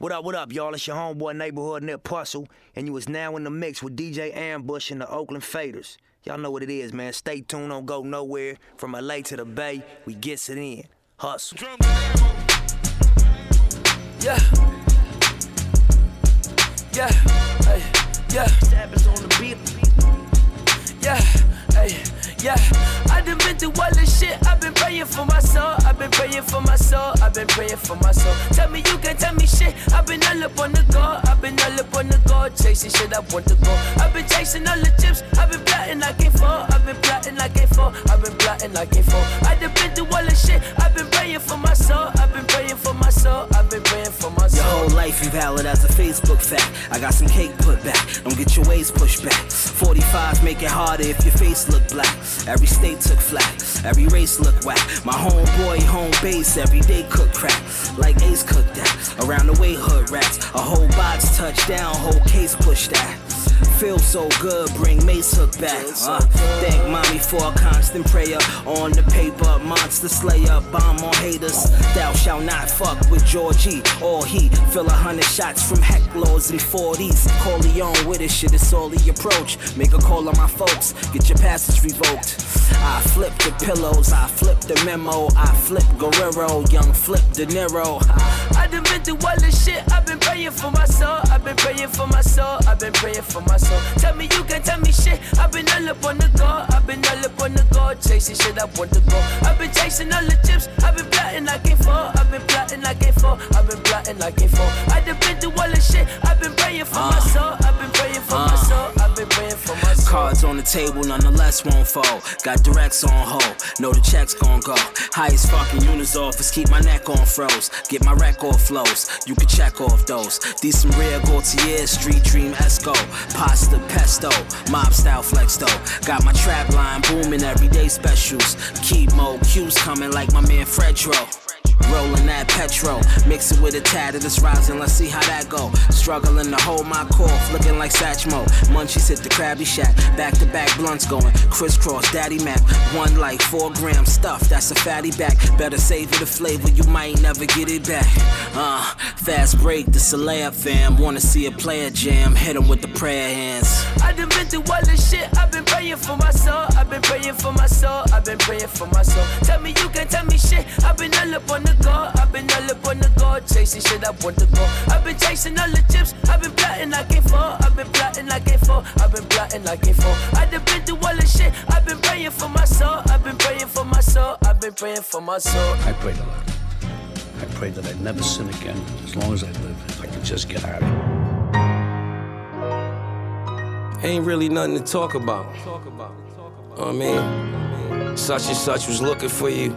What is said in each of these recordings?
What up, what up, y'all? It's your homeboy neighborhood Nip Puzzle, and you is now in the mix with DJ Ambush and the Oakland Faders. Y'all know what it is, man. Stay tuned, don't go nowhere. From LA to the Bay, we gets it in. Hustle. Yeah. Yeah. Hey. Yeah. Savage on the beat. Yeah. Hey. Yeah, I done been through all this shit. I've been praying for my soul. I've been praying for my soul. I've been praying for my soul. Tell me you can tell me shit. I've been all up on the go. I've been all up on the go. Chasing shit I want to go. I've been chasing all the chips. I've been plotting like it fall. I've been plotting like it fall. I've been plotting like it fall. I done been through all this shit. I've been praying for my soul. I've been praying for my soul. I've been praying for my soul. Your whole life invalid as a Facebook fact. I got some cake put back. Don't get your ways pushed back. 45 make it harder if your face look black. Every state took flat. Every race look whack. My homeboy, home base, every day cook crack. Like Ace cooked that. Around the way, hood rats. A whole box touchdown, whole case push that. Feel so good, bring Mace Hook back. Uh, thank mommy for a constant prayer. On the paper, monster slayer, bomb on haters. Thou shalt not fuck with Georgie or he. Fill a hundred shots from hecklors and 40s. Corleone with it, shit, it's all the approach. Make a call on my folks, get your passes revoked. I flip the pillows, I flip the memo, I flip Guerrero, young flip De Niro. I been through all this shit. I've been praying for my soul. I've been praying for my soul. I've been praying for my soul. Tell me you can tell me shit. I've been all up on the go. I've been all up on the go. Chasing shit I want to go. I've been chasing all the chips. I've been plotting like it fall. I've been plotting like it fall. I've been plotting like it fall. I done been through all this shit. I've been praying for my ah. soul. I've been praying for my ah. soul. Cards on the table, nonetheless won't fall. Got directs on hold, know the checks gon' go. Highest fucking units office, keep my neck on froze. Get my record flows, you can check off those. These some rare Gaultier, street dream Esco. Pasta pesto, mob style flex though. Got my trap line booming, everyday specials. Keep mo cues coming like my man Fredro. Rolling that petrol, mix it with a tad of this rising, let's see how that go. Struggling to hold my cough, looking like Satchmo. Munchies hit the Krabby Shack, back to back blunts going, crisscross, daddy mac. One like four gram stuff, that's a fatty back. Better save it the flavor, you might never get it back. Uh, fast break, a layup fam. Wanna see a player jam, hit him with the prayer hands. I done been through all this shit. I've been praying for my soul. I've been praying for my soul. I've been praying for my soul. Tell me you can tell me shit. I've been all up on the go. I've been all up on the go. Chasing shit I want to go. I've been chasing all the chips. I've been plotting like it fall. I've been plotting like it fall. I've been plotting like it fall. I done been through all this shit. I've been praying for my soul. I've been praying for my soul. I've been praying for my soul. I prayed a lot. I prayed that I'd never sin again as long as I live. If I could just get out of here. Ain't really nothing to talk about. I mean, such and such was looking for you.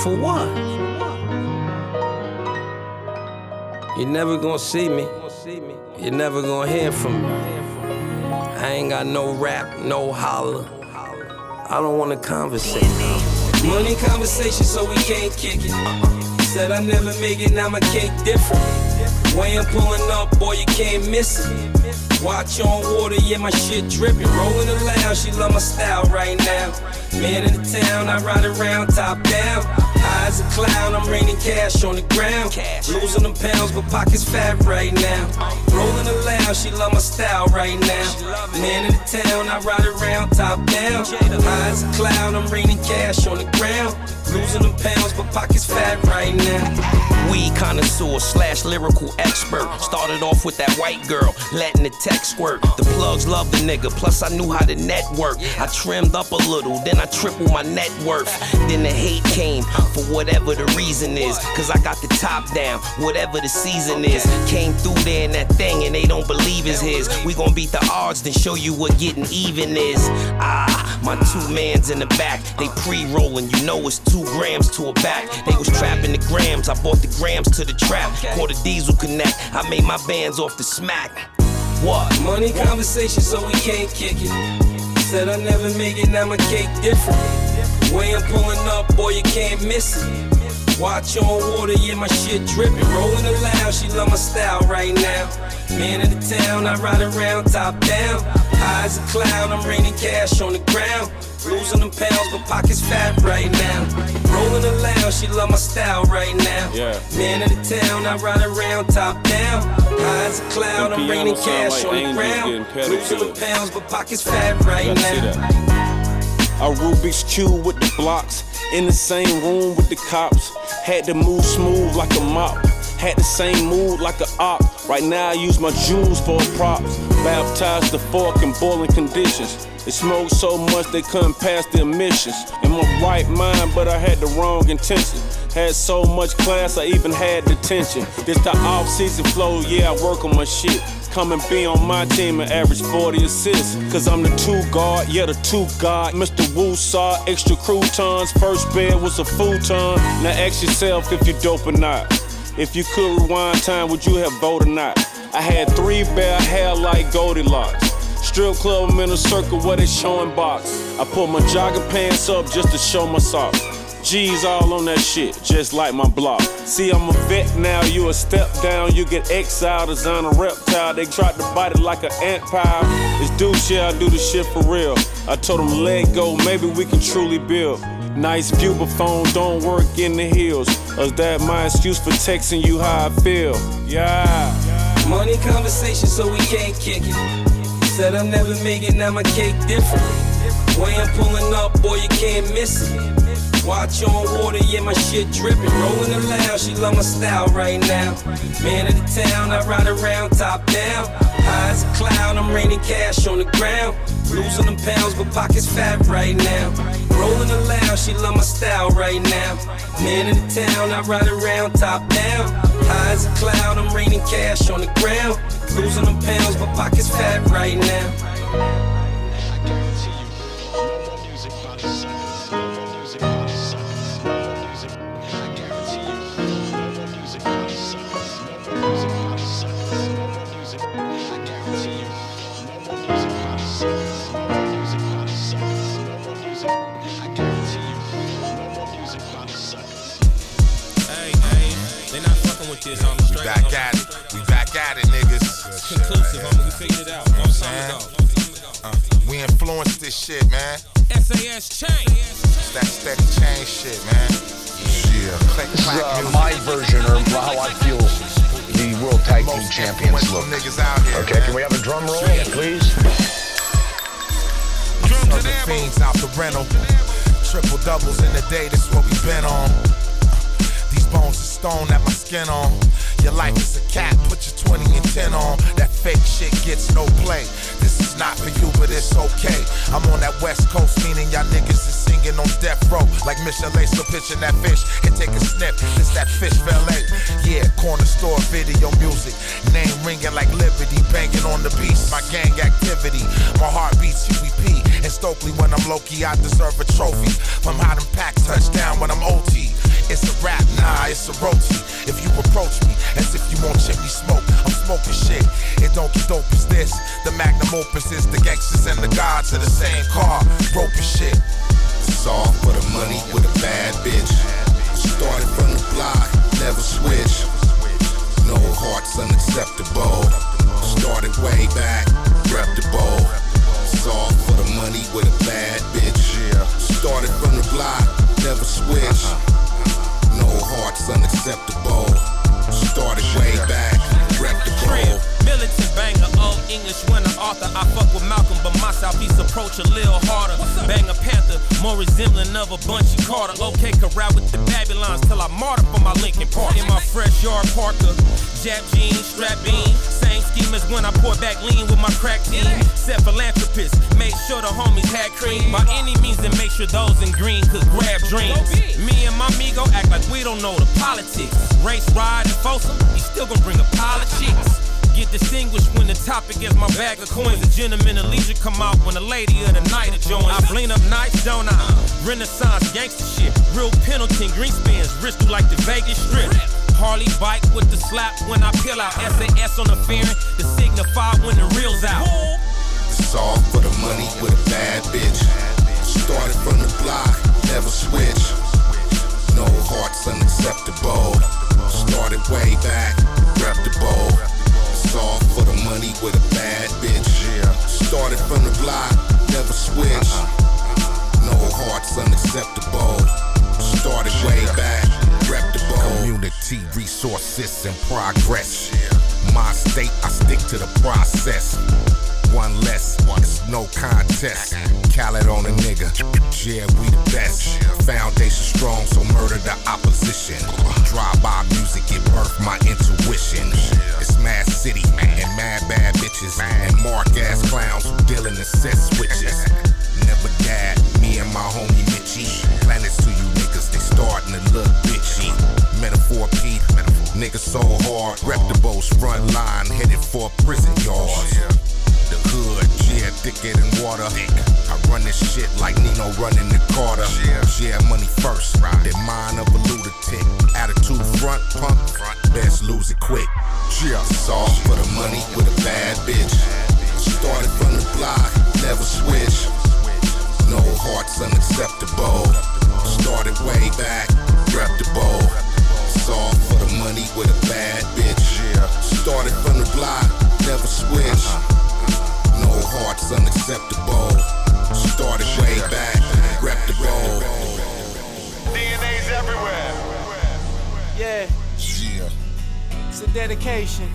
For what? You're never gonna see me. You're never gonna hear from me. I ain't got no rap, no holler. I don't wanna conversate. Money conversation, so we can't kick it. Said I never make it, now my cake different. Way I'm pulling up, boy, you can't miss it. Watch on water, yeah, my shit dripping. Rolling the loud, she love my style right now. Man in the town, I ride around top down. High as a clown, I'm raining cash on the ground. Losing them pounds, but pockets fat right now. Rolling the loud, she love my style right now. Man in the town, I ride around top down. High as a cloud, I'm raining cash on the ground. Losing them pounds, but pockets fat right now. Weed connoisseur slash lyrical expert. Started off with that white girl, letting the text squirt. The plugs love the nigga, plus I knew how to network. I trimmed up a little, then I tripled my net worth. Then the hate came for whatever the reason is. Cause I got the top down, whatever the season is. Came through there in that thing and they don't believe it's his. We gon' beat the odds, then show you what getting even is. Ah, my two mans in the back, they pre rolling, you know it's two grams to a back. They was trapping the grams, I bought the grams to the trap. Caught a diesel connect, I made my bands off the smack. What? Money conversation, so we can't kick it. Said I never make it, now my cake different. Way I'm pulling up, boy, you can't miss it. Watch on water, yeah, my shit dripping. Rolling the loud, she love my style right now. Man of the town, I ride around top down. High as a cloud, I'm raining cash on the ground. Losing them pounds, but pockets fat right now. Rolling the loud, she love my style right now. Yeah. Man of the town, I ride around top down. High as a cloud, I'm raining cash like on the ground. Losing them pounds, but pockets fat right now. A Rubik's Cube with the blocks. In the same room with the cops. Had to move smooth like a mop. Had the same mood like a op. Right now I use my jewels for props. Baptized the fork in boiling conditions. It smoked so much they couldn't pass the emissions. In my right mind, but I had the wrong intention. Had so much class, I even had detention. This the off season flow, yeah, I work on my shit. Come and be on my team and average 40 assists. Cause I'm the two guard, yeah, the two guard. Mr. Wu saw extra croutons. First bed was a futon. Now ask yourself if you dope or not. If you could rewind time, would you have voted or not? I had three bare hair like Goldilocks. Strip club, I'm in a circle where they showing box. I pull my jogging pants up just to show my socks. G's all on that shit, just like my block. See, I'm a vet now, you a step down, you get exiled as on a reptile. They tried to bite it like an ant pile. It's douche, yeah, I do the shit for real. I told them, let go, maybe we can truly build. Nice view, but phone don't work in the hills. Is that my excuse for texting you how I feel? Yeah. Money conversation, so we can't kick it. Said I'll never make it, now my cake different. Way I'm pulling up, boy, you can't miss it. Watch on water, yeah, my shit dripping. Rolling loud, she love my style right now. Man of the town, I ride around top down. High as a cloud, I'm raining cash on the ground. Losing them pounds, but pockets fat right now. Rolling the loud, she love my style right now. Man of the town, I ride around top down. High as a cloud, I'm raining cash on the ground. Losing them pounds, but pockets fat right now. Figured out. Long time ago. Long time ago. Uh, we influenced this shit, man. SAS chain. It's that steady change shit, man. Yeah, click This is uh, my version of how I feel the World Tag Team Champions look. niggas out here. Okay, man. can we have a drum roll, please? Other fiends out the rental. Triple doubles in the day, this is what we've been on. These bones are stone that my skin on. Your life is a cat, put your 20 and 10 on. That fake shit gets no play. This is not for you, but it's okay. I'm on that west coast, meaning y'all niggas is singing on death row. Like Michelin, still pitching that fish and take a snip. This that fish fillet. Yeah, corner store video music. Name ringing like Liberty, banging on the beast. My gang activity. My heart beats UEP. And Stokely, when I'm low key, I deserve a trophy. From how them packs touchdown when I'm OT. It's a rap, nah, it's a roti. If you approach me as if you want chimney smoke, I'm smoking shit. It don't get dope as this. The magnum opus is the gangsters and the gods of the same car. Broke as shit. It's all for the money with a bad bitch. Started from the block, never switch. No hearts unacceptable. Started way back, reputable. It's all for the money with a bad bitch. Started from the block, never switch. No hearts unacceptable. Started way back, reputable. Militant old English winner, author. I fuck with Malcolm, but my southeast approach a little harder. Bang a Panther, more resembling of a Bunchy Carter. Okay, corral with the Babylons till I martyr for my Lincoln Park. In my fresh yard Parker, Jap jeans, strap bean. Same scheme as when I pour back lean with my crack team. Set philanthropist, made sure the homies had cream. By any means, and make sure those in green could grab dreams. Me and my amigo act like we don't know the politics. Race, ride, and Folsom, he still gonna bring a pile of chicks. Get distinguished when the topic is my bag of coins. The gentleman of leisure come out when the lady of the night joins. I bling up nights, don't I? Renaissance gangster shit. Real Pendleton, green spins, through like the Vegas strip. Harley bike with the slap when I peel out. SAS on the fairing to signify when the reel's out. It's all for the money with a bad bitch. Started from the block, never switch. No hearts unacceptable. Started way back, reputable. All for the money with a bad bitch. Started from the block, never switch. Uh-huh. No hearts unacceptable. Started way back, reputable. Community resources and progress. My state, I stick to the process. One less, it's no contest. Khaled on a nigga, yeah, we the best. Foundation strong, so murder the opposition. Drive-by music, it birthed my intuition. It's Mad City and mad bad bitches and mark ass clowns who dealing in set switches. Never died, me and my homie Mitchie. Planets to you niggas, they starting to look bitchy. Metaphor Pete, niggas so hard. Reputables front line, headed for prison yards. The hood, yeah, thicker than water. I run this shit like Nino running the Carter. Yeah, money first, then mind of a lunatic. Attitude front, pump, best lose it quick. Yeah, soft for the money with a bad bitch. Started from the block, never switch. No hearts unacceptable. Started way back, reputable. Soft for the money with a bad bitch. Started from the block, never switch. Uh-huh. No hearts unacceptable. Started way back, reputable. DNA's everywhere. Yeah, Yeah. it's a dedication.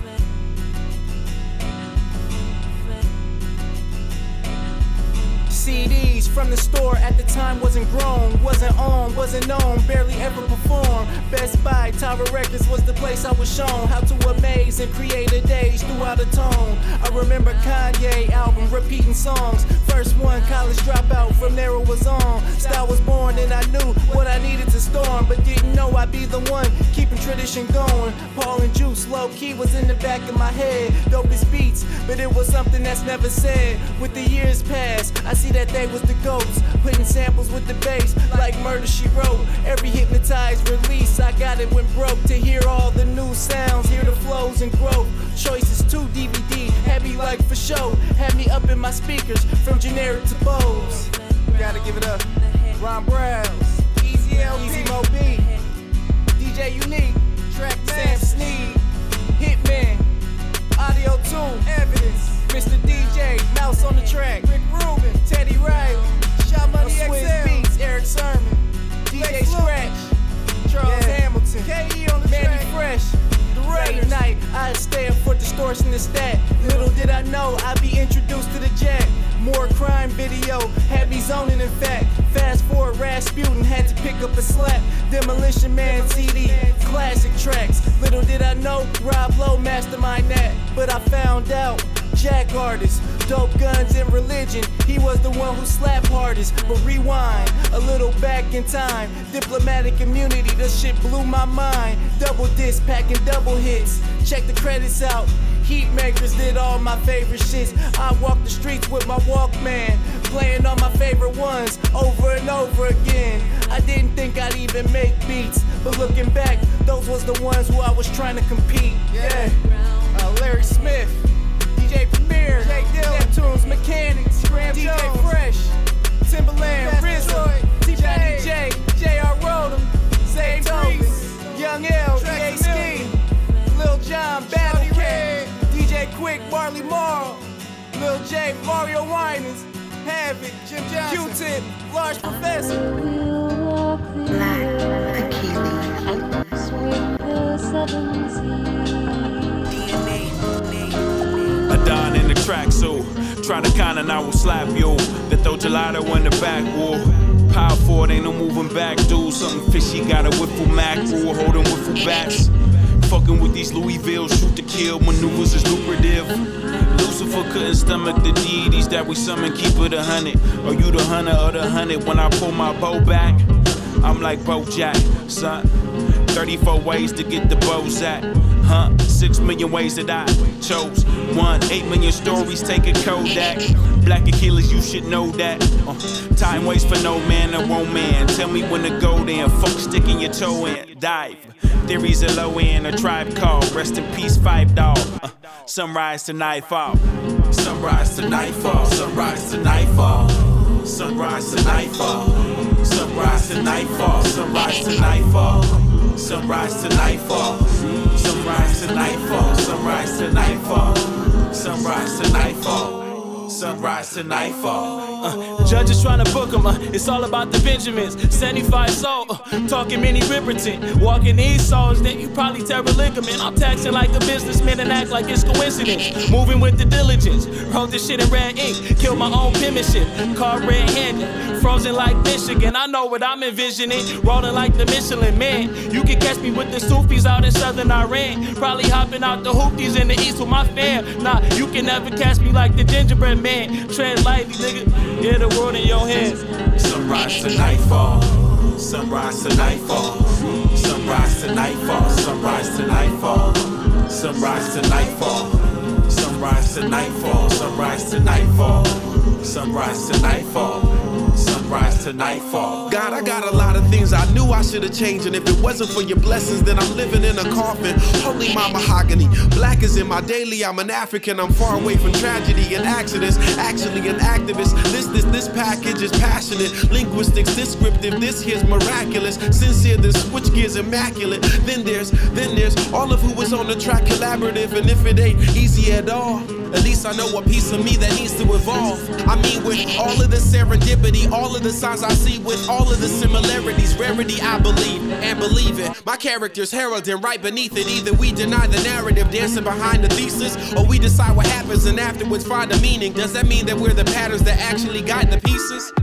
CDs from the store at the time wasn't grown, wasn't on, wasn't known, barely ever performed. Best Buy, Tower Records was the place I was shown how to amaze and create a days throughout a tone. I remember Kanye album repeating songs. First one, college dropout, from there it was on. Style was born and I knew what I needed to storm, but didn't know I'd be the one keeping tradition going. Paul and Juice, low key was in the back of my head. Dopest beats, but it was something that's never said. With the years past, I see that they was the goats, putting samples with the bass like Murder She Wrote. Every hypnotized release, I got it when broke to hear all the new sounds, hear the flows and growth. Choices to DVD, had me like for show, had me up in my speakers from generic to Bose. Gotta give it up. Ron Browns, Easy LP, Easy Mo Bee, DJ Unique, Track Sam Sneed, Hitman, Audio 2, Evidence, Mr. DJ, Mouse on the track, Rick Rubin, Teddy Riley, Shot Money XL, Beats, Erick Sermon, DJ Scratch, Charles Hamilton, KE on the Manny track. Fresh. The Late night, I stay up for distortion and stat. Little did I know I'd be introduced to the jet. More crime video had me zoning. In fact, fast forward, Rasputin had to pick up a slap. Demolition Man CD, classic tracks. Little did I know Rob Lowe mastermind that, but I found out. Jack artist, dope guns and religion. He was the one who slapped hardest. But rewind a little back in time. Diplomatic immunity, this shit blew my mind. Double disc, packing double hits. Check the credits out. Heatmakerz did all my favorite shits. I walk the streets with my Walkman, playing all my favorite ones over and over again. I didn't think I'd even make beats, but looking back, those was the ones who I was trying to compete. Yeah, uh, Larry Smith. DJ Premier, Jake Neptunes, Mechanics, Graham DJ Jones, Fresh, Timbaland, Rizzo, DJ DJ, JR Rotem, Zay Thomas, Young L, DA Ski, Lil Jon, Battle Cat, DJ Quik, Marley Marl, Lil J, Mario Winans, Havoc, Jim Jonsin, Q-Tip, Large Professor. Black A track, so try to con and I will slap you. The throw gelato in the back wall. Power forward, ain't no moving back, dude. Something fishy, got a whiffle Mac, rule holding whiffle bats. Fucking with these Louisville shoot to kill maneuvers is lucrative. Lucifer couldn't stomach the deities that we summon, keep it a hundred. Are you the hunter or the hundred when I pull my bow back? I'm like Bojack, son. 34 ways to get the bows at. Huh? Six million ways that I chose. One, eight million stories, take a Kodak. Black Achilles, you should know that. Uh, time waits for no man or woman. Tell me when to go there. Fuck sticking your toe in. Dive. Theories are low end, a tribe call. Rest in peace, Phife Dawg. Uh, sunrise to nightfall. Sunrise to nightfall. Sunrise to nightfall. sunrise to nightfall. Sunrise to nightfall, sunrise to nightfall. Sunrise to nightfall. Sunrise to nightfall, sunrise to nightfall. Sunrise to nightfall. Sunrise to nightfall. Uh, judges trying to book 'em, uh, it's all about the Benjamins. 75 soul, uh, talking Minnie Riperton. Walking these souls, then you probably tear a ligament. I'm taxing like a businessman and act like it's coincidence. Moving with the diligence, wrote this shit in red ink. Killed my own penmanship, car red handed. Frozen like Michigan, I know what I'm envisioning. Rolling like the Michelin man. You can catch me with the Sufis out in southern Iran. Probably hopping out the hoopties in the east with my fam. Nah, you can never catch me like the gingerbread man. Tread lightly, nigga. Yeah, the world in your hands. Sunrise to nightfall. Sunrise to nightfall. Sunrise to nightfall. Sunrise to nightfall. Sunrise to nightfall. Sunrise to nightfall. Sunrise to nightfall. Sunrise to nightfall sunrise to nightfall. God, I got a lot of things I knew I should have changed, and if it wasn't for your blessings, then I'm living in a coffin. Holy my mahogany, black is in my daily. I'm an African, I'm far away from tragedy and accidents. Actually, an activist. This, this, this package is passionate. Linguistics, descriptive. This here's miraculous. Sincere, this switch gears immaculate. Then there's, then there's all of who is on the track collaborative, and if it ain't easy at all. At least I know a piece of me that needs to evolve. I mean, with all of the serendipity, all of the signs I see, with all of the similarities, rarity I believe and believe it. My character's heralding right beneath it. Either we deny the narrative, dancing behind the thesis, or we decide what happens and afterwards find a meaning. Does that mean that we're the patterns that actually guide the pieces?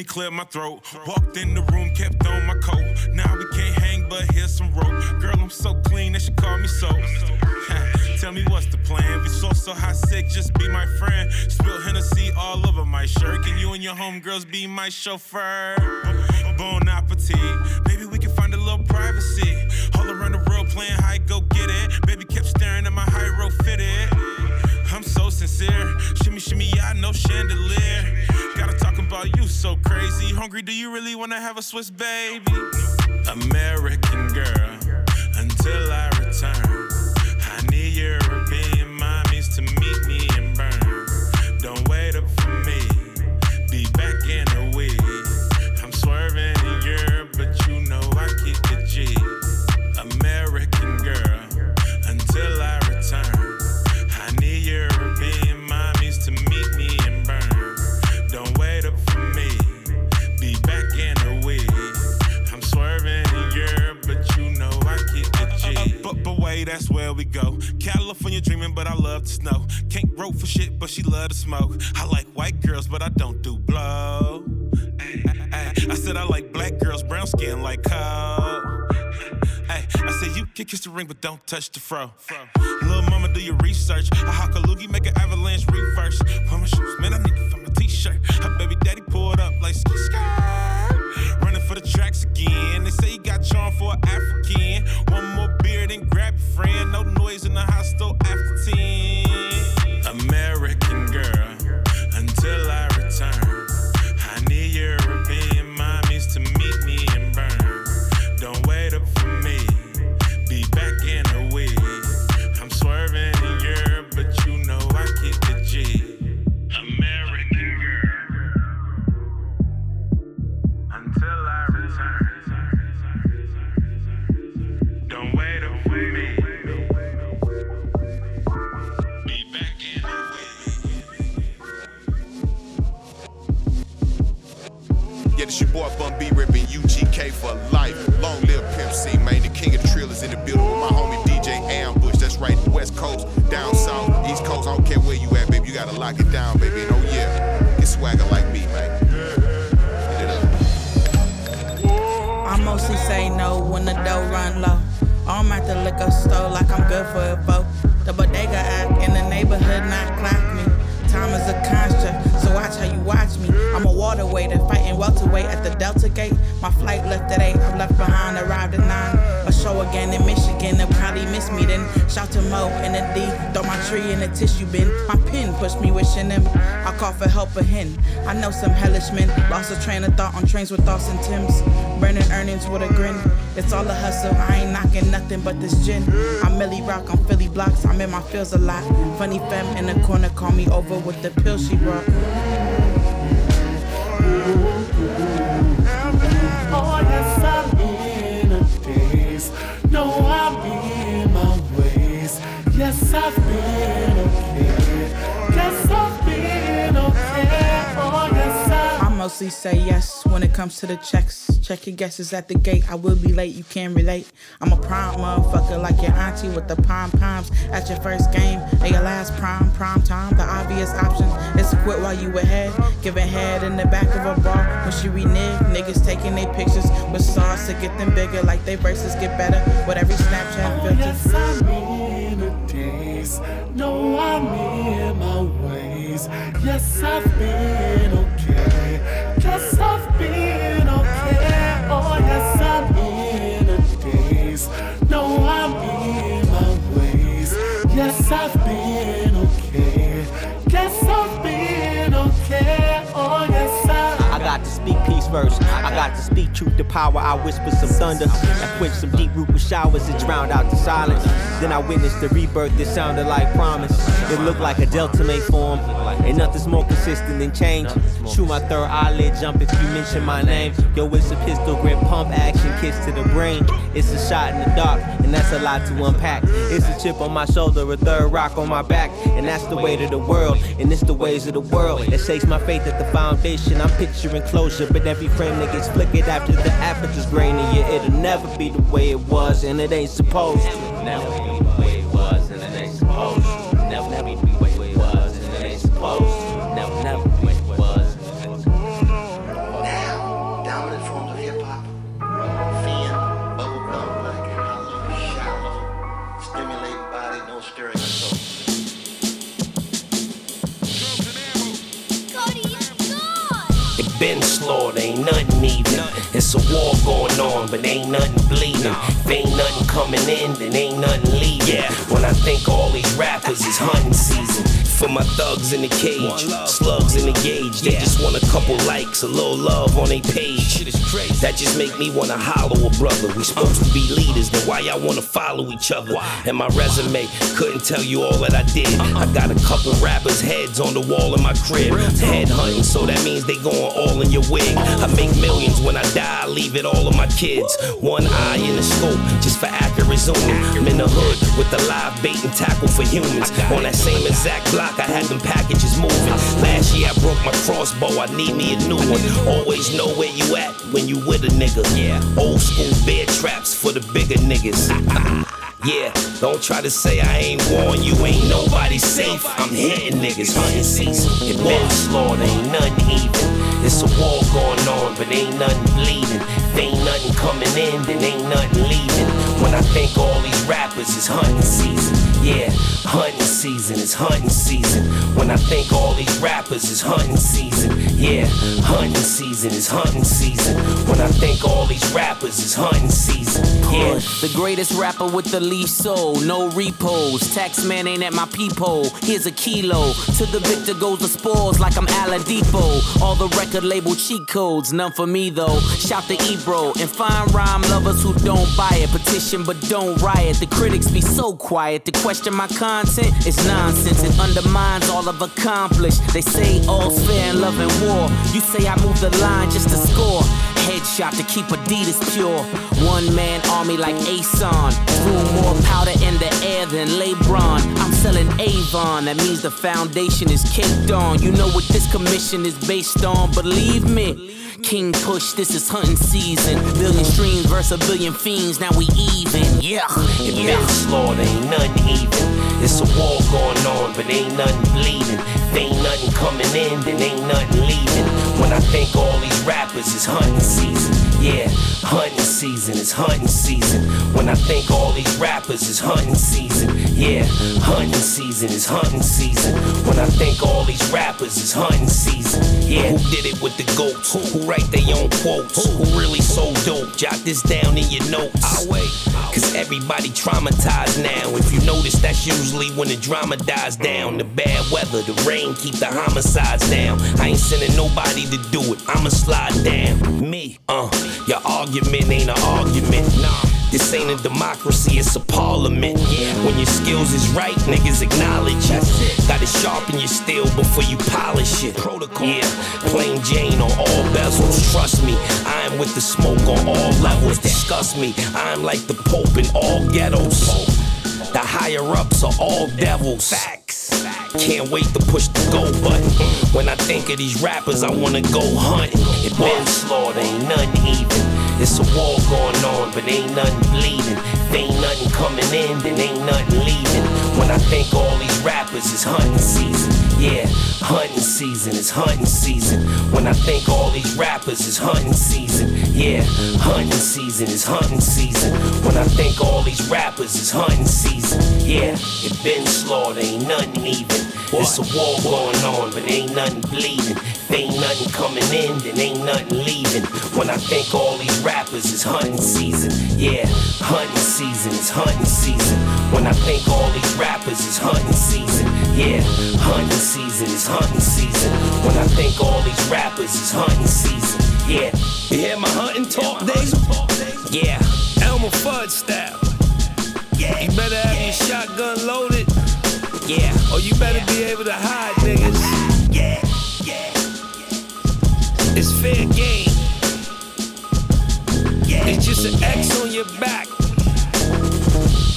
Me clear my throat. Walked in the room, kept on my coat. Now we can't hang, but here's some rope. Girl, I'm so clean, they should call me so. Tell me what's the plan? If so so hot sick, just be my friend. Spill Hennessy all over my shirt. Can you and your homegirls be my chauffeur? Bon appetit. Maybe we can find a little privacy. All around the world playing high, go get it. Baby kept staring at my high road fitted. I'm so sincere. Shimmy, shimmy, yeah, no chandelier. Gotta talk about you so crazy. Hungry, do you really wanna have a Swiss baby? American girl, until I return. I need European that's where we go. California dreaming, but I love the snow. Can't rope for shit, but she love to smoke. I like white girls, but I don't do blow. Ay, ay, I said I like black girls, brown skin like. Hey, I said you can kiss the ring, but don't touch the fro. Little mama, do your research. I hawk a loogie, make an avalanche reverse. My shoes, man, I need to find my t-shirt. Her baby daddy pulled up like ski skirt. For the tracks again. They say you got charm for an African. One more beer, then grab your friend. No noise in the hostel after 10. This your boy Bun B ripping UGK for life. Long live Pimp C, man. The king of the is in the building with my homie DJ Ambush. That's right, West Coast, down south, East Coast. I don't care where you at, baby. You gotta lock it down, baby. And oh yeah, get swagger like me, man. I mostly say no when the dough run low. I'm at the liquor store like I'm good for a vote. The bodega act in the neighborhood not clock me. Time is a construct, watch how you watch me. I'm a water waiter fighting welterweight at the Delta Gate. My flight left at 8, I'm left behind, arrived at 9. A show again in Michigan, they'll probably miss me. Then shout to Mo and the D, throw my tree in the tissue bin. My pen pushed me wishing them. I call for help a hen. I know some hellish men lost a train of thought on trains with thoughts and Tims. Burning earnings with a grin. It's all a hustle. I ain't knocking nothing but this gin. I'm Millie Rock on Philly blocks. I'm in my feels a lot. Funny femme in the corner call me over with the pill she brought. Mostly say yes when it comes to the checks. Check your guesses at the gate. I will be late, you can't relate. I'm a prime motherfucker like your auntie with the pom poms at your first game or your last prime prime time. The obvious option is to quit while you ahead. Giving head in the back of a bar when she renege. Niggas taking their pictures with sauce to get them bigger, like they verses get better with every Snapchat Oh, filter. yes, I'm in a daze. No, I'm in my ways. Yes, I've been okay. First. I got to speak truth to power. I whisper some thunder. I quench some deep root with showers and drowned out the silence. Then I witnessed the rebirth that sounded like promise. It looked like a delta may form. Ain't nothing's more consistent than change. Shoot my third eyelid jump if you mention my name. Yo, it's a pistol grip pump action kiss to the brain. It's a shot in the dark, and that's a lot to unpack. It's a chip on my shoulder, a third rock on my back, and that's the weight of the world, and it's the ways of the world. It shakes my faith at the foundation. I'm picturing closure, but every frame that gets flickered after the aperture's grainy, yeah, it'll never be the way it was, and it ain't supposed to. Never be the way ain't nothing even. It's a war going on, but ain't nothing bleeding. If ain't nothing coming in, then ain't nothing leaving. When I think all these rappers is hunting season. For my thugs in the cage, slugs in the gauge. They just want a couple likes, a little love on their page. That just make me wanna hollow a brother. We supposed to be leaders, then why y'all wanna follow each other? And my resume couldn't tell you all that I did. I got a couple rappers' heads on the wall in my crib. Head hunting, so that means they going all in your wig. I make millions when I die, I leave it all on my kids. One eye in the scope, just for accurate zooming. I'm in the hood with the live bait and tackle for humans. On that same exact block, I had them packages moving. Last year I broke my crossbow, I need me a new one. Always know where you at when you with a nigga. Yeah, old school bear traps for the bigger niggas. Yeah, don't try to say I ain't warned you, ain't nobody safe. I'm hitting niggas, hunting season. It been slaughtered, ain't nothing even. It's a war going on, but ain't nothing bleeding. If ain't nothing coming in, then ain't nothing leaving. When I think all these rappers is hunting season. Yeah, hunting season is hunting season. When I think all these rappers is hunting season. Yeah, hunting season is hunting season. When I think all these rappers is hunting season. Yeah. The greatest rapper with the least soul, no repos. Tax man ain't at my peephole. Here's a kilo. To the victor goes the spoils like I'm Oladipo. All the record label cheat codes, none for me though. Shout to Ebro and find rhyme lovers who don't buy it. Petition but don't riot. The critics be so quiet. To question my content is nonsense. It undermines all I've accomplished. They say all's fair in love and war. You say I move the line just to score. Headshot to keep Adidas pure. One man army like Ason. Threw more powder in the air than LeBron. I'm selling Avon. That means the foundation is caked on. You know what this commission is based on. Believe me. King Push, this is hunting season. Billion streams versus a billion fiends. Now we even. Yeah. It been slaughtered, ain't nothing even. It's a war going on, but ain't nothing bleeding. If ain't nothing coming in, then ain't nothing leaving. When I think all these rappers is hunting season. Yeah, hunting season is hunting season. When I think all these rappers is hunting season. Yeah, hunting season is hunting season. When I think all these rappers is hunting season. Yeah, who did it with the goats? Who write their own quotes? Who really so dope? Jot this down in your notes. I wait. Cause everybody traumatized now. If you notice, that's usually when the drama dies down. The bad weather, the rain keep the homicides down. I ain't sending nobody to do it. I'ma slide down. Me, uh, your argument ain't an argument. Nah. This ain't a democracy, it's a parliament. Yeah. When your skills is right, niggas acknowledge it. Gotta sharpen your steel before you polish it. Protocol. Yeah, plain Jane on all bezels. Trust me, I am with the smoke on all levels. Disgust me, I'm like the Pope in all ghettos. The higher ups are all devils. Facts. Can't wait to push the go button. When I think of these rappers, I wanna go hunting. It been slaughter, ain't nothing even. It's a war going on, but ain't nothing bleeding. If ain't nothing coming in, then ain't nothing leaving. When I think all these rappers is hunting season. Yeah, hunting season is hunting season. When I think all these rappers is hunting season. Yeah, hunting season is hunting season. When I think all these rappers is hunting season. Yeah, it been slaughter, ain't nothing even. It's a war going on, but ain't nothing bleeding. If ain't nothing coming in, then ain't nothing leaving. When I think all these rappers is hunting season. Yeah, hunting season is hunting season. When I think all these rappers is hunting season. Yeah, hunting season is hunting season. When I think all these rappers is hunting season. Yeah, you hear my hunting talk, Dave? Yeah, Elmer Fudd style. Yeah, you better have your shotgun loaded. Yeah, or you better be able to hide, niggas. Yeah, yeah. It's fair game. It's just an X on your back.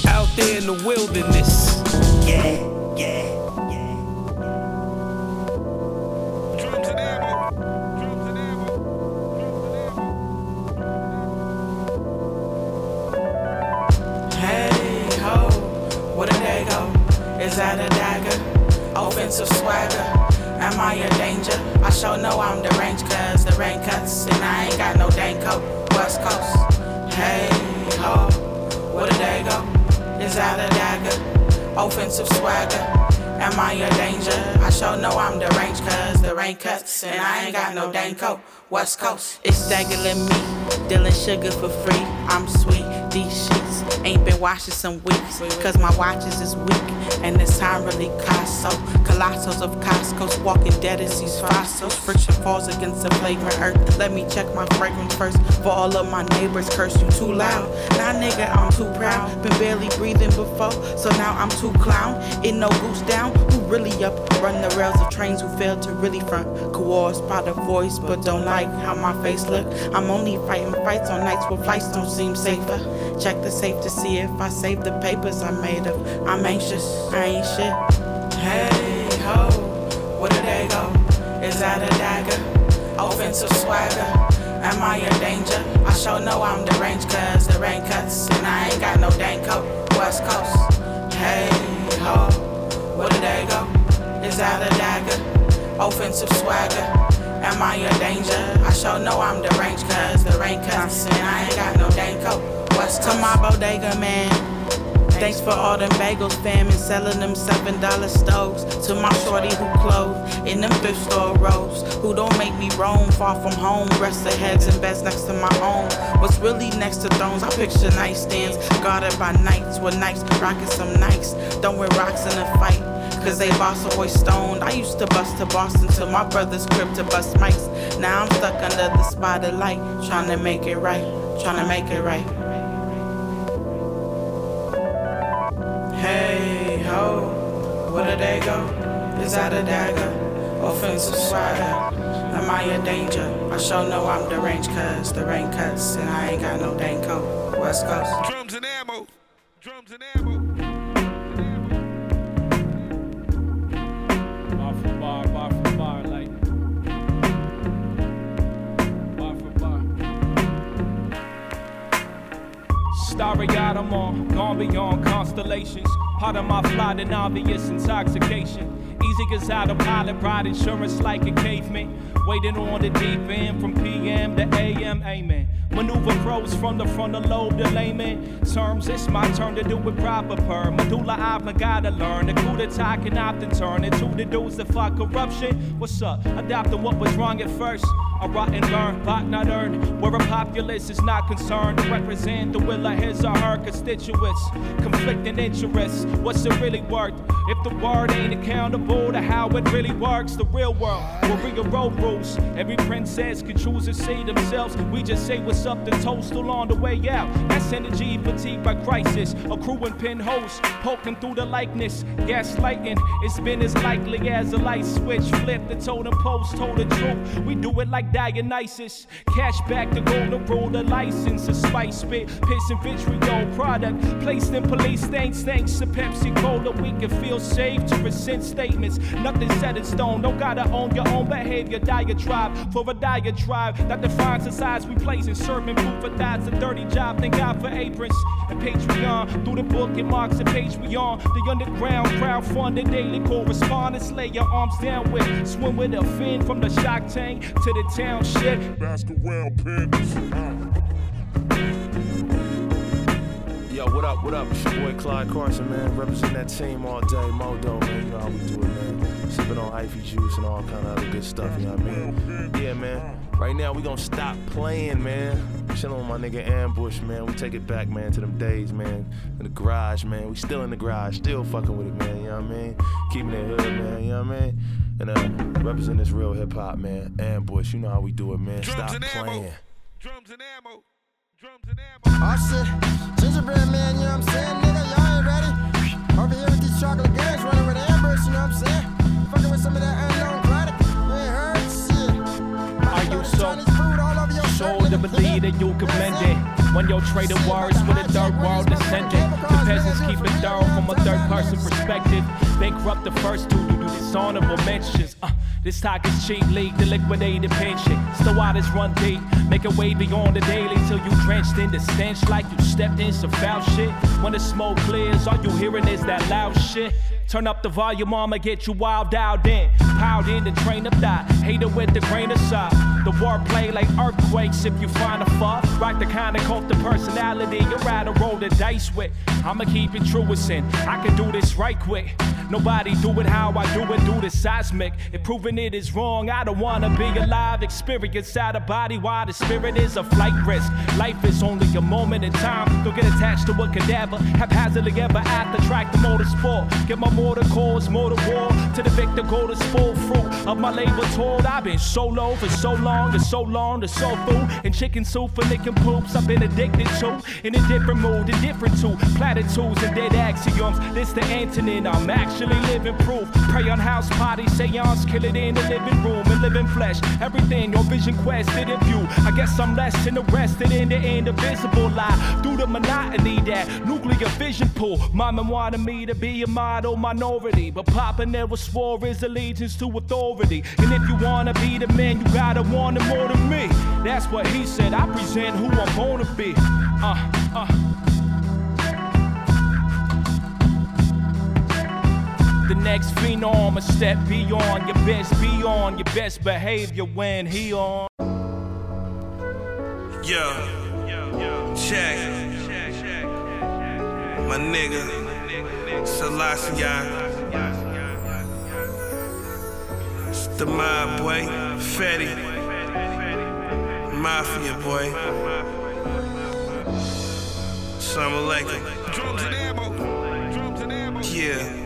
Out there in the wilderness. Yeah, yeah. Offensive swagger. Am I a danger? I sure know I'm the range cause the rain cuts and I ain't got no dang coat. West Coast. It's daggling me, dealing sugar for free. I'm sweet. These ain't been washing some weeks cause my watches is weak and this time really cost so. Colossos of Costco's walking dead as these fossils. Friction falls against the flagrant earth. Let me check my fragrance first. For all of my neighbors curse you too loud. Nah, nigga, I'm too proud. Been barely breathing before, so now I'm too clown. In no goose down. Who really up? Run the rails of trains who fail to really front. Coerced by the voice, but don't like how my face look. I'm only fighting fights on nights where flights don't seem safer. Check the safe to see if I save the papers I made of. I'm anxious, I ain't shit. Hey ho, where did they go? Is that a dagger? Offensive swagger. Am I a danger? I sure know I'm the range cause the rain cuts and I ain't got no dang coat. West Coast. Hey ho, Is that a dagger? Offensive swagger. Am I a danger? I sure know I'm the range cause the rain cuts and I ain't got no dang coat. West To my bodega man. Thanks for all them bagels, fam, and selling them seven dollar stoves. To my shorty who clothe in them thrift store rows, who don't make me roam far from home. Rest their heads and beds next to my own. What's really next to thrones? I picture nightstands guarded by knights with knights, rocking some nights. Don't wear rocks in a fight. Cause they boss always stoned. I used to bust to Boston to my brother's crib to bust mics. Now I'm stuck under the spotlight, trying to make it right, trying to make it right. Hey ho, where did they go? Is that a dagger? Offensive swagger. Am I a danger? I sure know I'm the range cause the rain cuts and I ain't got no dang coat. West Coast. Starry eyed, I'm on, gone beyond constellations. Part of my flight and obvious intoxication. Easy cause autopilot, ride insurance like a caveman. Waiting on the deep end from PM to AM, amen. Maneuver pros from the frontal lobe to layman terms. It's my turn to do it proper per medulla. Gotta learn. The coup d'etat can often turn into the dudes that fight corruption. What's up? Adapting what was wrong at first. I rot and learn, but not earn. Where a populace is not concerned to represent the will of his or her constituents. Conflicting interests. What's it really worth? If the word ain't accountable to how it really works, the real world will rearrange rules. Every princess can choose to say themselves. We just say what's up to toast along the way out. That's energy fatigued by crisis. A crew Accruing pinholes, poking through the likeness. Gaslighting, it's been as likely as a light switch. Flip the totem post, told the truth. We do it like Dionysus. Cash back the golden rule, the license, a spice spit, piss and vitriol product. Placed in police thanks, thanks to Pepsi Cola. We can feel safe to resent statements. Nothing set in stone, don't gotta own your own behavior. Diatribe for a diatribe that defines the size we place in sermon food for that's a dirty job. Thank God for aprons and Patreon. Through the book, it marks a page beyond the underground crowdfunded daily correspondence. Lay your arms down with, swim with a fin from the shock tank to the town shit. Basket round panties. Yo, what up, what up? It's your boy Clyde Carson, man. Represent that team all day. Modo, man. You know how we do it, man. Sipping on hyphy juice and all kind of other good stuff, you know what I mean? Yeah, man. Right now, we gonna stop playing, man. Chilling with my nigga Ambush, man. We take it back, man, to them days, man. In the garage, man. We still in the garage, still fucking with it, man. You know what I mean? Keeping it hood, man. You know what I mean? And uh, represent this real hip hop, man. Ambush, you know how we do it, man. Stop playing. Drums and ammo. Drums and ammo. Oh shit, gingerbread man, you know what I'm saying, nigga? Y'all ain't ready? Over here with these chocolate running with you know what I'm saying? Fucking with some of that unknown product. You ain't heard shit. Are you so sure to believe that you can mend it? When you're trading words with a third world descendant, the peasants keep it thorough from a third person perspective. Bankrupt the first two to do dishonorable mentions. Uh, this talk is cheap league, the liquidated pension. Still waters run deep, make a way beyond the daily till you drenched in the stench like you stepped in some foul shit. When the smoke clears, all you hearing is that loud shit. Turn up the volume, I'ma get you wild out in. Piled in the train of thought, hater with the grain of salt. The wordplay like earthquakes if you find a fuck. Rock the kind of cult the personality you rather roll the dice with. I'ma keep it true as sin. I can do this right quick. Nobody do it how I do it, do the seismic. If proving it is wrong, I don't wanna be alive. Experience out of body while the spirit is a flight risk. Life is only a moment in time. Don't get attached to a cadaver. Haphazardly ever after track the motorsport. Get my motor cause, motor war. To the victor, go to full fruit of my labor told. I've been solo for so long, to so long, to soul food. And chicken soup for licking poops. I've been addicted to. In a different mood, indifferent to platitudes and dead axioms. This the antonym, I'm actually living proof. Pray on house party, seance, kill it in the living room and living flesh. Everything your vision quest didn't view. I guess I'm less than interested in the indivisible lie. Through the monotony that nuclear vision pull. Mama wanted me to be a model minority. But Papa never swore his allegiance to authority. And if you wanna be the man, you gotta want it more than me. That's what he said. I present who I'm gonna be. Uh, uh. The next phenom, a step beyond your best, beyond your best behavior when he on. Yo, check. My nigga, Selassie. It's the mob, boy. Fetty. Mafia, boy. Assalamu alaikum. Drums and ammo. Drums and ammo. Yeah.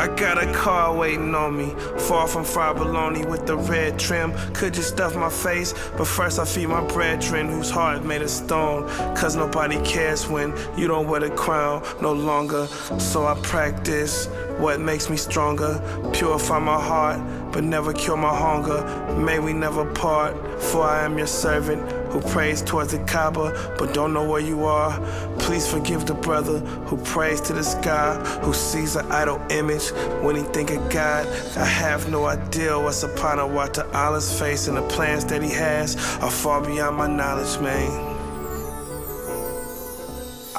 I got a car waiting on me, far from fried bologna with the red trim. Could just stuff my face, but first I feed my brethren whose heart made of stone. Cause nobody cares when you don't wear the crown no longer. So I practice what makes me stronger, purify my heart, but never cure my hunger. May we never part, for I am your servant who prays towards the Kaaba, but don't know where you are. Please forgive the brother who prays to the sky, who sees an idol image when he think of God. I have no idea what's upon a water Allah's face and the plans that he has are far beyond my knowledge, man.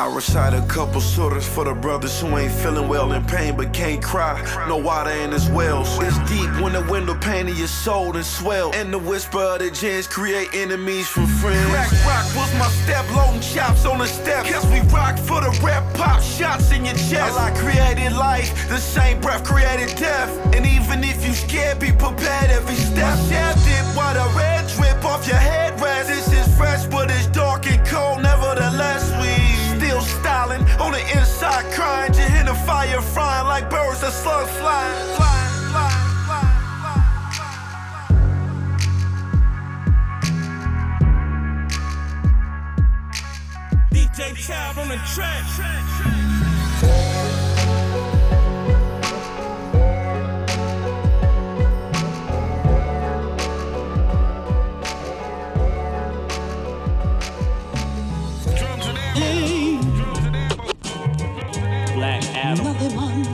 I recite a couple surahs for the brothers who ain't feeling well in pain but can't cry. No water in his wells. It's deep when the window pane of your soul and swell. And the whisper of the jinns create enemies from friends. Crack rock was my step, loading chops on the step. Cause we rock for the rep, pop shots in your chest. I created life, the same breath created death. And even if you scared, be prepared every step. Shaft it while the red drip off your headrest. This is fresh, but it's dark and cold. Nevertheless, we still styling on the inside, crying. You hear the fire frying like birds that slugs flying. DJ Child on the track. Black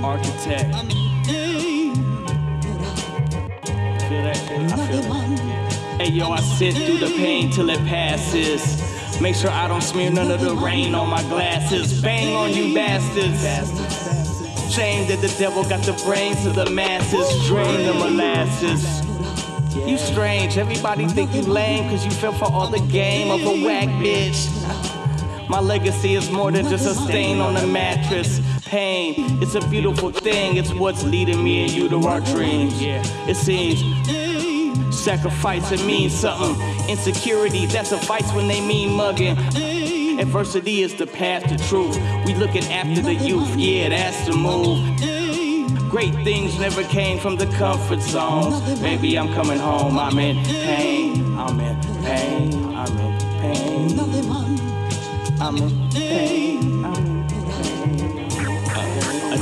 architect. Feel that shit? I feel it. Hey yo, I sit through the pain till it passes. Make sure I don't smear none of the rain on my glasses. Bang on you bastards. Shame that the devil got the brains of the masses. Drain the molasses. You strange, everybody think you lame cause you fell for all the game of a whack bitch. My legacy is more than just a stain on the mattress. Pain, it's a beautiful thing. It's what's leading me and you to our dreams. Yeah, it seems sacrifice it means something. Insecurity, that's a vice when they mean mugging. Adversity is the path to truth. We looking after the youth, yeah, that's the move. Great things never came from the comfort zones. Baby, I'm coming home. I'm in pain. I'm in pain. I'm in pain. I'm in pain.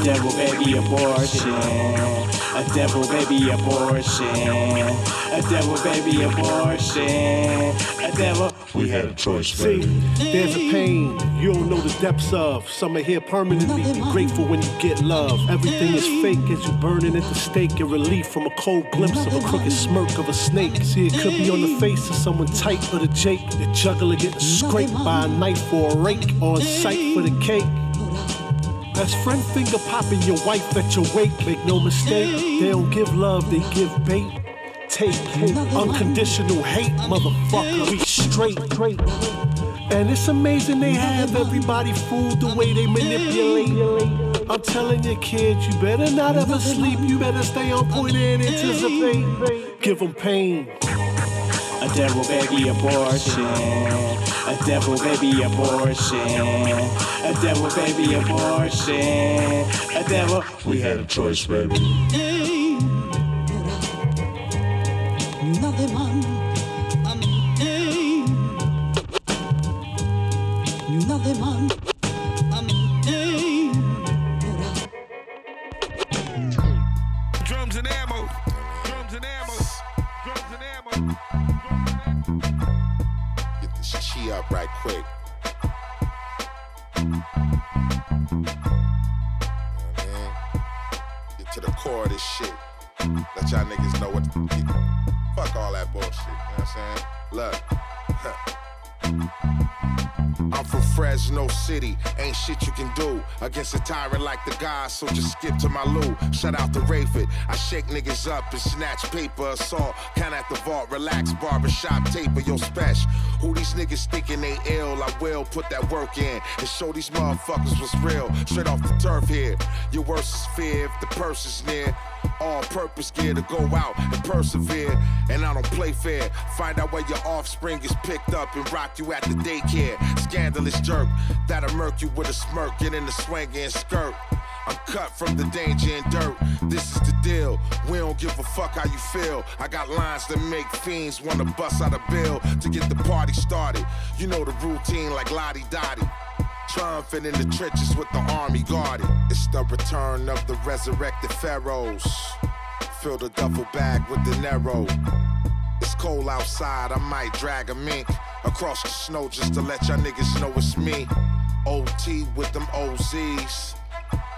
Devil baby abortion. A devil baby abortion. A devil baby abortion. A devil. We had a choice, See, there's a pain you don't know the depths of. Some are here permanently. Be grateful when you get love. Everything is fake as you burning at the stake. And relief from a cold glimpse of a crooked smirk of a snake. See, it could be on the face of someone tight or the Jake. The juggler getting scraped by a knife or a rake. On sight for the cake. Best friend finger popping your wife at your wake. Make no mistake, they don't give love, they give bait. Take unconditional hate, motherfucker. We straight. And it's amazing they have everybody fooled the way they manipulate. I'm telling you, kids, you better not ever sleep. You better stay on point and anticipate. Give them pain. A devil baby abortion. A devil baby abortion. A devil baby abortion. A devil. We had a choice, baby. Another one. Another one. Drums and up right quick. Get to the core of this shit. Let y'all niggas know what. Fuck all that bullshit. You know what I'm saying? Look. I'm from Fresno City, ain't shit you can do against a tyrant like the guy, so just skip to my loo. Shout out to Rayford, I shake niggas up and snatch paper, assault, count at the vault, relax, barbershop taper, yo special. Who these niggas thinking they ill? I will put that work in and show these motherfuckers what's real. Straight off the turf here, your worst is fear if the purse is near. All purpose gear to go out and persevere. And I don't play fair. Find out where your offspring is picked up and rock you at the daycare. Scandalous jerk that'll murk you with a smirk and in the swinging skirt. I'm cut from the danger and dirt. This is the deal. We don't give a fuck how you feel. I got lines that make fiends wanna bust out a bill to get the party started. You know the routine like Lodi Dodi. Triumphant in the trenches with the army guarded. It's the return of the resurrected pharaohs. Fill the duffel bag with the narrow. It's cold outside, I might drag a mink across the snow just to let y'all niggas know it's me. OT with them OZs.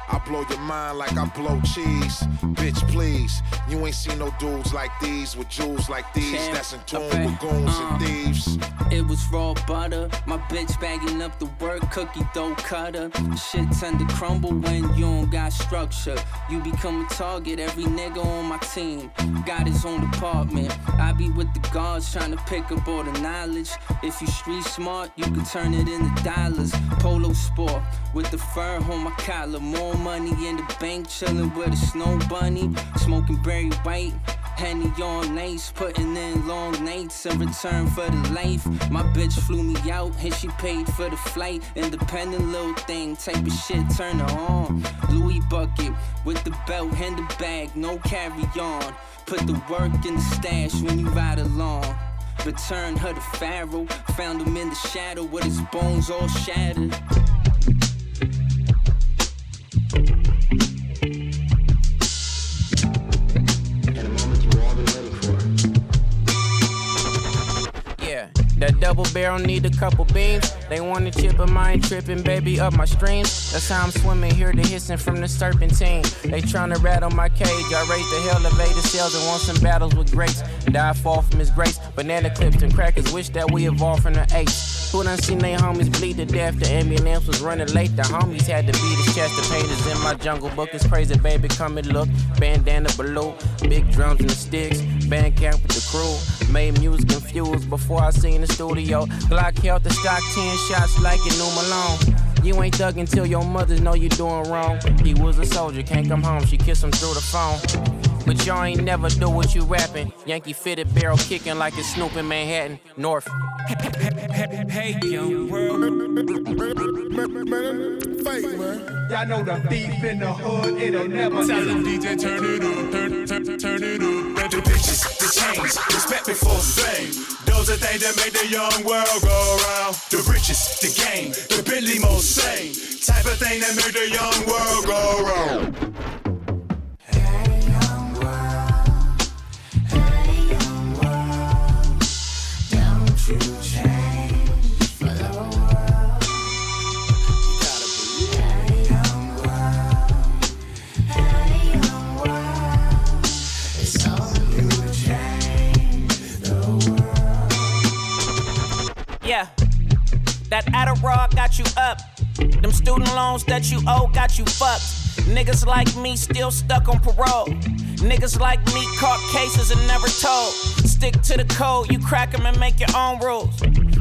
I blow your mind like I blow cheese. Bitch, please. You ain't seen no dudes like these with jewels like these. Champ, That's in tune okay, with goons uh. and thieves. It was raw butter. My bitch bagging up the work, cookie dough cutter. Shit tend to crumble when you don't got structure. You become a target, every nigga on my team got his own department. I be with the guards trying to pick up all the knowledge. If you street smart, you can turn it into dollars. Polo sport with the fur on my collar. More money in the bank, chilling with a snow bunny. Smoking berry white. Henny on nights, putting in long nights in return for the life. My bitch flew me out and she paid for the flight. Independent little thing, type of shit, turn her on. Louis bucket with the belt and the bag, no carry on. Put the work in the stash when you ride along. Return her to Pharaoh, found him in the shadow with his bones all shattered. Double barrel need a couple beams. They want to chip, I ain't tripping, baby, up my streams. That's how I'm swimming, hear the hissing from the serpentine. They tryna rattle my cage. I raise the elevator sales and want some battles with grace. And I fall from his grace. Banana clips and crackers wish that we evolved from the apes. Who done seen they homies bleed to death? The ambulance was running late. The homies had to beat his chest. The painters in my jungle book is crazy, baby. Come and look. Bandana below, big drums and the sticks. Band camp with the crew. Made music confused before I seen the studio. Glock held the stock 10 shots like it knew Malone. You ain't thug until your mothers know you doing wrong. He was a soldier, can't come home. She kissed him through the phone. But y'all ain't never do what you rapping. Yankee fitted barrel kicking like it's Snoop in Manhattan, North. Hey, young world. Y'all know the thief in the hood, it'll never Tell them DJ turn it up, turn, turn, turn it up. The bitches, the chains, respect before fame. Those are things that make the young world go round. The riches, the game, the Billy most sane. Type of thing that make the young world go round. Don't got you up. Them student loans that you owe got you fucked. Niggas like me still stuck on parole. Niggas like me caught cases and never told. Stick to the code, you crack 'em and make your own rules.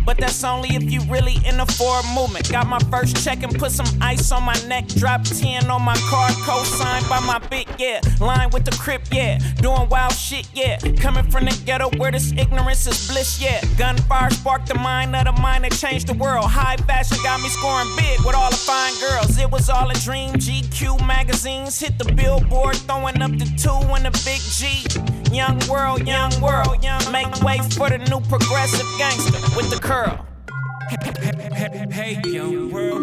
But that's only if you really in the forward movement. Got my first check and put some ice on my neck. Drop 10 on my car, co-signed by my big, yeah. Line with the crip, yeah. Doing wild shit, yeah. Coming from the ghetto where this ignorance is bliss, yeah. Gunfire sparked the mind of the mind that changed the world. High fashion got me scoring big with all the fine girls. It was all a dream. GQ magazines hit the billboard, throwing up the two and the big G. Young world, young world, young. Make way for the new progressive gangster with the curl. Hey, young world.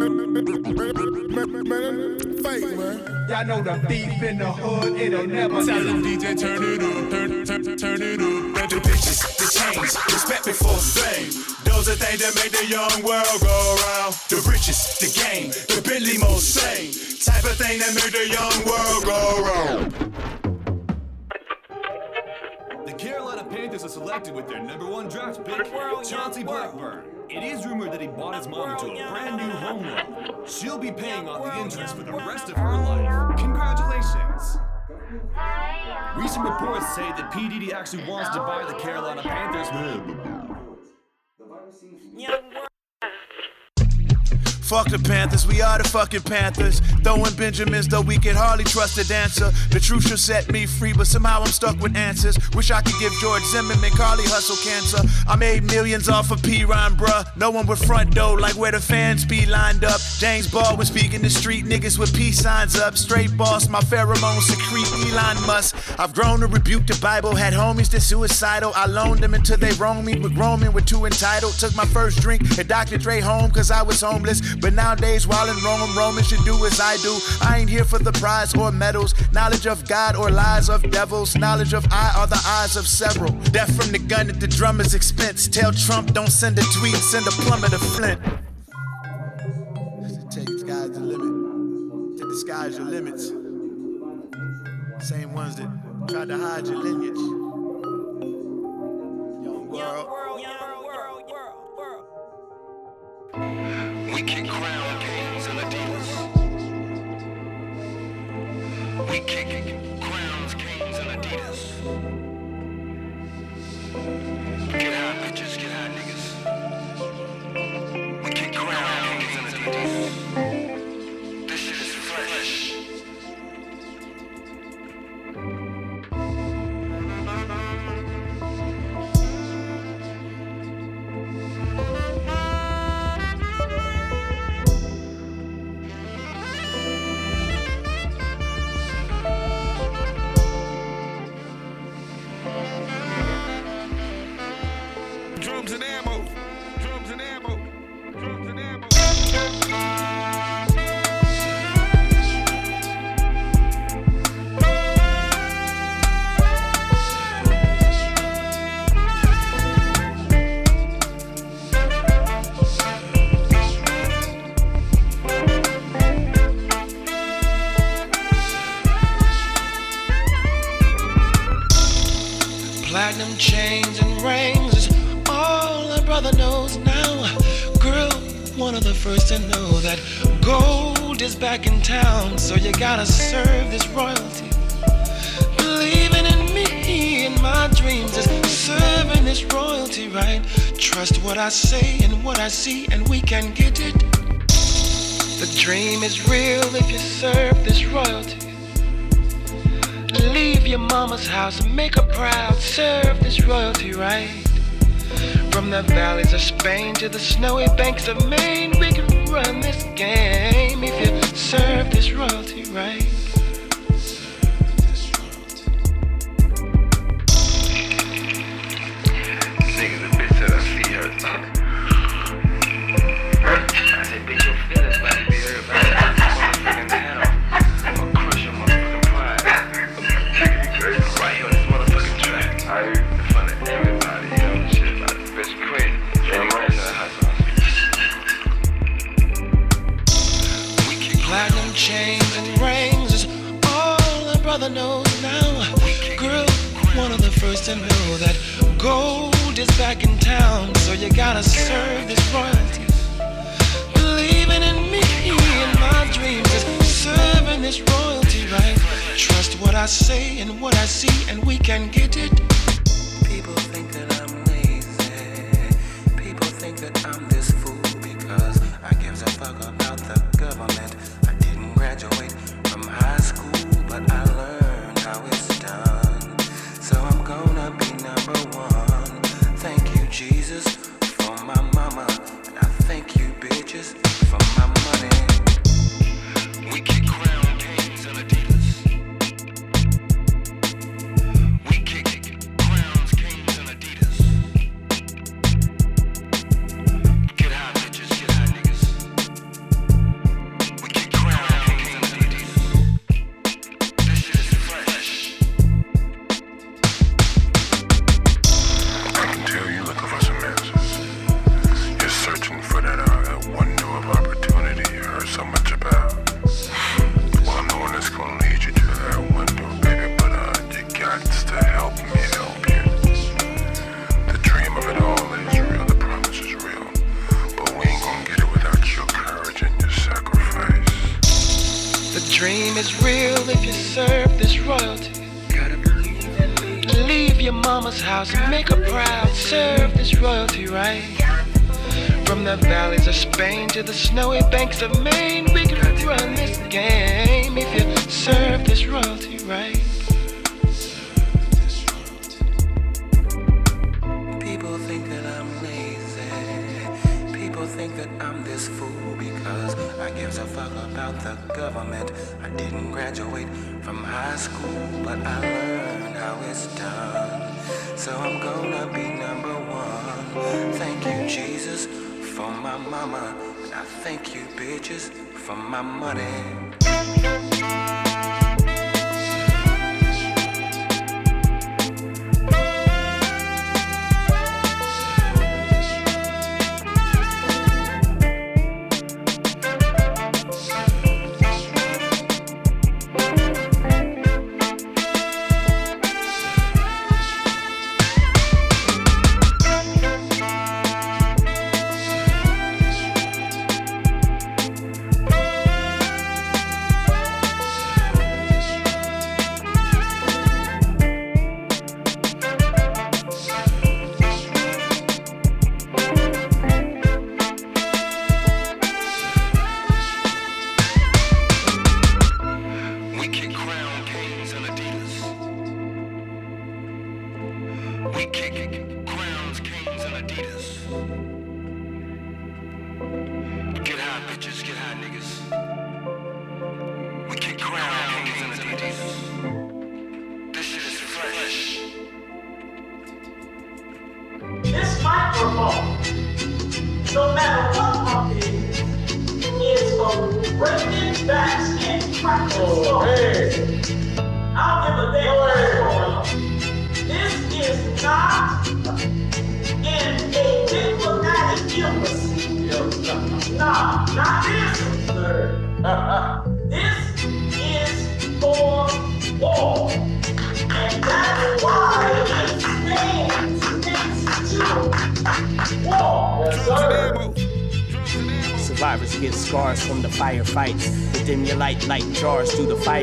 Fake, man. Y'all know the thief in the hood, it'll never Tell them DJ turn it up, turn, turn, turn it up. The bitches, the chains, respect before fame. Those are things that make the young world go round. The riches, the game, the Billy most sane. Type of thing that make the young world go round. Panthers are selected with their number one draft pick, Chauncey Blackburn. It is rumored that he bought his mom into a brand new home loan. She'll be paying off the interest for the rest of her life. Congratulations! Recent reports say that P. Diddy actually wants to buy the Carolina Panthers. Fuck the Panthers, we are the fucking Panthers. Throwing Benjamins, though we can hardly trust a dancer. The truth should set me free, but somehow I'm stuck with answers. Wish I could give George Zimmerman Carly hustle cancer. I made millions off of P Rhyme, bruh. No one would front though, like where the fans be lined up. James Baldwin speaking the street, niggas with peace signs up. Straight boss, my pheromones secrete Elon Musk. I've grown to rebuke the Bible, had homies that suicidal. I loaned them until they roamed me, but Roman were too entitled. Took my first drink at Dr. Dre home, cause I was homeless. But nowadays, while in Rome, Romans should do as I do. I ain't here for the prize or medals, knowledge of God or lies of devils. Knowledge of I are the eyes of several. Death from the gun at the drummer's expense. Tell Trump, don't send a tweet, send a plumber to Flint. Take the sky's the limit. To disguise your limits. Same ones that tried to hide your lineage. Young world. Young world, young world, world, world kick crown kings and Adidas. We kick crowns, kings, and Adidas. Get high, bitches, get high, niggas. We kick crowns. platinum chains and rings is all a brother knows now. Girl, one of the first to know that gold is back in town, so you gotta serve this royalty. Believing in me and my dreams is serving this royalty right. Trust what I say and what I see, and we can get it. The dream is real if you serve this royalty your mama's house and make her proud. Serve this royalty right. From the valleys of Spain to the snowy banks of Maine, we can run this game if you serve this royalty right.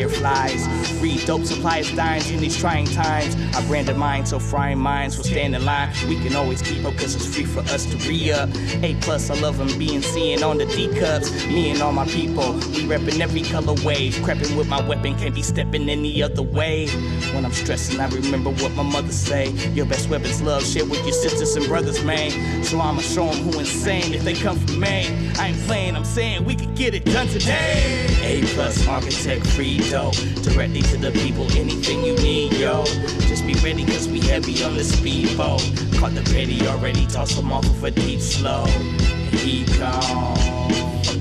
Fireflies. Dope supplies, dimes in these trying times. I branded mine so frying minds will stand in line. We can always keep up cause it's free for us to re up. A plus, I love them being seen on the D cups. Me and all my people, we reppin' every color wave. Crepping with my weapon, can't be stepping any other way. When I'm stressing, I remember what my mother say. Your best weapon's love, share with your sisters and brothers, man. So I'ma show them who insane if they come for me. I ain't playing, I'm saying we could get it done today. A plus architect free dough. Directly to the people, anything you need, yo. Just be ready, cause we heavy on the speedboat. Caught the petty already, toss them off of a deep slow. He gone.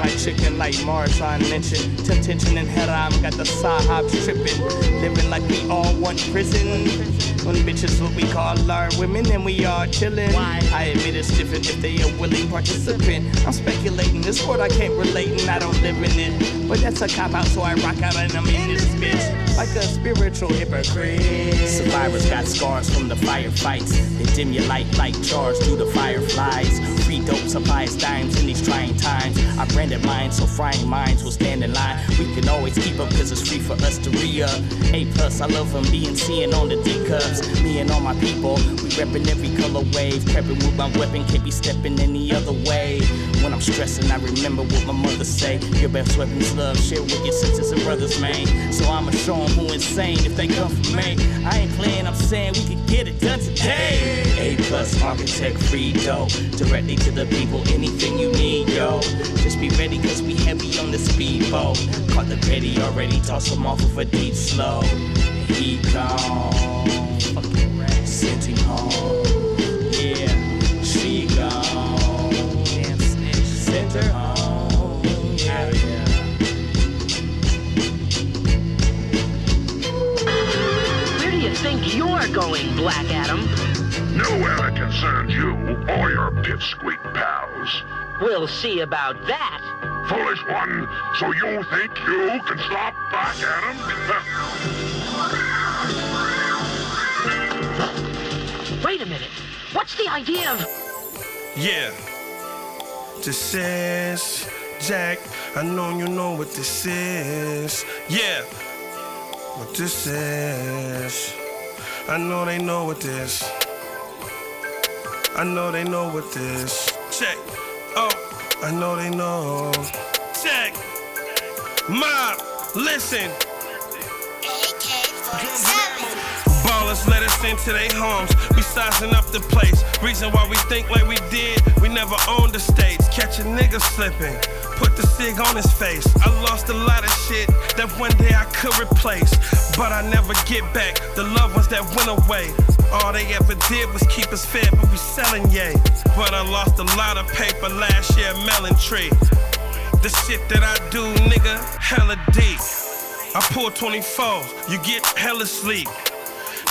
My chicken like Mars I mention. Tension and haram got the sahabs tripping. Living like we all want prison. When bitches what we call our women and we are chillin'. I admit it's different if they a willing participant. I'm speculating this world I can't relate and I don't live in it. But that's a cop out, so I rock out and I'm in this bitch. Like a spiritual hypocrite. Survivors got scars from the firefights. They dim your light like jars through the fireflies. Free dope supplies dimes in these trying times. I branded mine so frying minds will stand in line. We can always keep up cause it's free for us to re up. A plus, I love them being seeing on the D Me and all my people, we reppin' every color wave. Prepping with my weapon, can't be stepping any other way. When I'm stressing, I remember what my mother say. Your best weapon's love, share with your sisters and brothers, man. So I'ma show them who insane if they come for me. I ain't playing, I'm saying we can get it done today. A plus architect free dough. Directly to the people, anything you need, yo. Just be ready, cause we heavy on the speedboat. Caught the petty already, toss them off of a deep slow. He gone. Fucking rat. Home. Yeah, she gone. Damn snitch. Sent her home. Yeah, yeah. Where do you think you're going, Black Adam? Nowhere that concerns you or your pipsqueak pals. We'll see about that. Foolish one, so you think you can stop Black Adam? Wait a minute. What's the idea of. Yeah. This is Jack. I know you know what this is. Yeah. What this is. I know they know what this. I know they know what this. Check. Oh, I know they know. Check. Mob, listen. Ballers let us into their homes. We sizing up the place. Reason why we think like we did, we never owned the states. Catch a nigga slipping. Put the cig on his face. I lost a lot of shit that one day I could replace. But I never get back the loved ones that went away. All they ever did was keep us fed, but we selling yay. But I lost a lot of paper last year, melon tree. The shit that I do, nigga, hella deep. I pull 24s, you get hella sleep.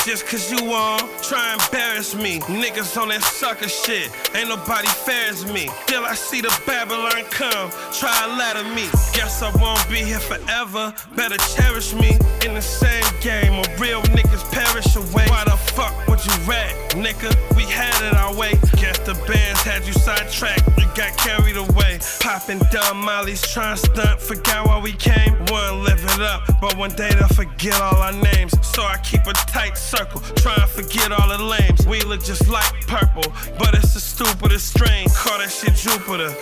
Just cause you on, try and embarrass me. Niggas on that sucker shit, ain't nobody fair as me. Till I see the Babylon come, try a ladder me. Guess I won't be here forever, better cherish me. In the same game, a real niggas perish away. Why the fuck would you rat, nigga? We had it our way. Guess the bands had you sidetracked, you got carried away. Popping dumb mollies, trying to stunt, forgot why we came. One live it up, but one day they'll forget all our names. So I keep a tight circle, try and forget all the lames. We look just like purple, but it's the stupidest strain. Call that shit Jupiter.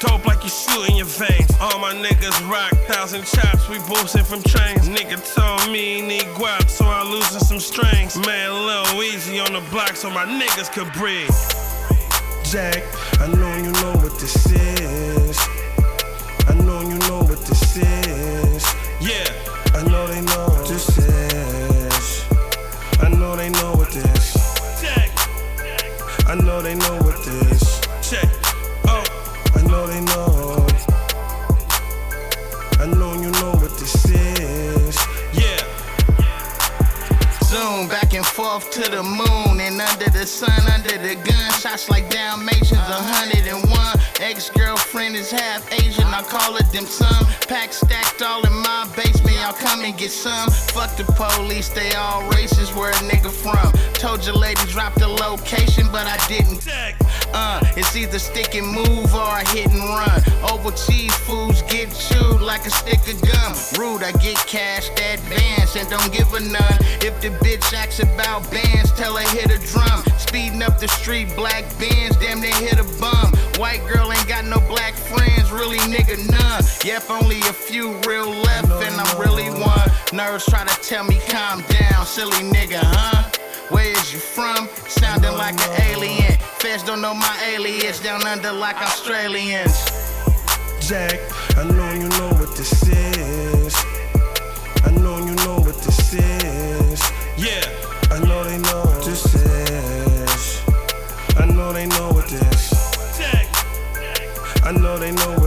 Dope like you shoot in your veins. All my niggas rock, thousand chops, we boosting from trains. Nigga told me need guap, so I'm losing some strings. Man, little easy on the block so my niggas could breathe. Jack, I know you know what this is. I know you know what this is. I know they know what this. Check. Oh, I know they know. I know you know what this is. Yeah. Zoom back and forth to the moon and under the sun, under the gun. Shots like Dalmatians, a hundred and one. Ex girlfriend is half Asian, I call it them some. Pack stacked all in my basement, y'all come and get some. Fuck the police, they all racist, where a nigga from. Told your lady drop the location, but I didn't. Uh, it's either stick and move or hit and run. Over cheese foods get chewed like a stick of gum. Rude, I get cash advance and don't give a none. If the bitch acts about bands, tell her hit a drum. Speeding up the street, black bands, damn they hit a bum. White girl ain't got no black friends, really nigga none. Yep, only a few real left, and I'm really one. Nerves try to tell me calm down, silly nigga, huh? Where is you from? Sounding like an alien. Feds don't know my alias down under like Australians. Jack, I know you know what this is. I know they know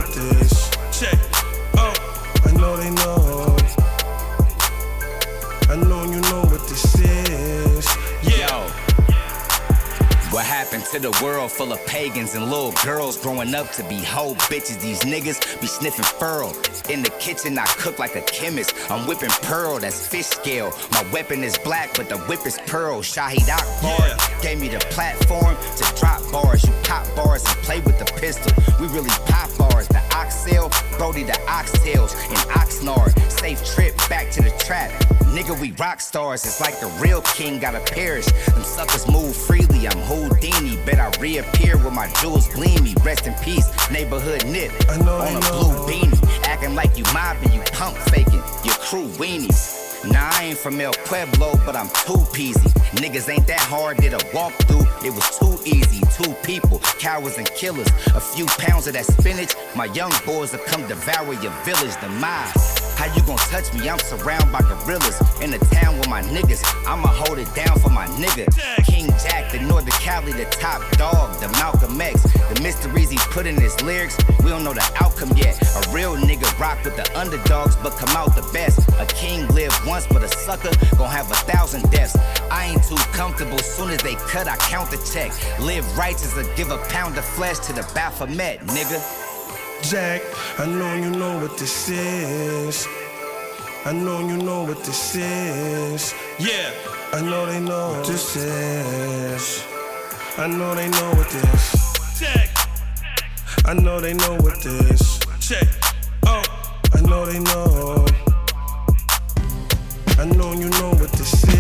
What happened to the world full of pagans and little girls growing up to be hoe bitches? These niggas be sniffing furl. In the kitchen, I cook like a chemist. I'm whipping pearl, that's fish scale. My weapon is black, but the whip is pearl. Shahid Akbar gave me the platform to drop bars. You pop bars and play with the pistol. We really pop bars. The oxtail, Brody, the oxtails, and Oxnard. Safe trip back to the trap. Nigga, we rock stars. It's like the real king gotta perish. Them suckers move freely. I'm Houdini. Bet I reappear with my jewels gleamy. Rest in peace, neighborhood nip. On a blue beanie. Acting like you mobbing, you pump faking. Your crew weenies. Nah, I ain't from El Pueblo, but I'm too peasy. Niggas ain't that hard, did a walkthrough. It was too easy. Two people, cowards and killers. A few pounds of that spinach, my young boys will come devour your village, the demise. How you gon' touch me? I'm surrounded by gorillas. In the town with my niggas, I'ma hold it down for my nigga. King Jack, the Northern Cali, the top dog, the Malcolm X. The mysteries he put in his lyrics, we don't know the outcome yet. A real nigga rock with the underdogs, but come out the best. A king lived once, but a sucker gon' have a thousand deaths. I ain't too comfortable, soon as they cut, I count the check. Live righteous or give a pound of flesh to the Baphomet, nigga. Jack, I know you know what this is. I know you know what this is. Yeah, I know they know what this is. I know they know what this. Check. I know they know what this. Check. Oh, I know they know. I know you know what this is.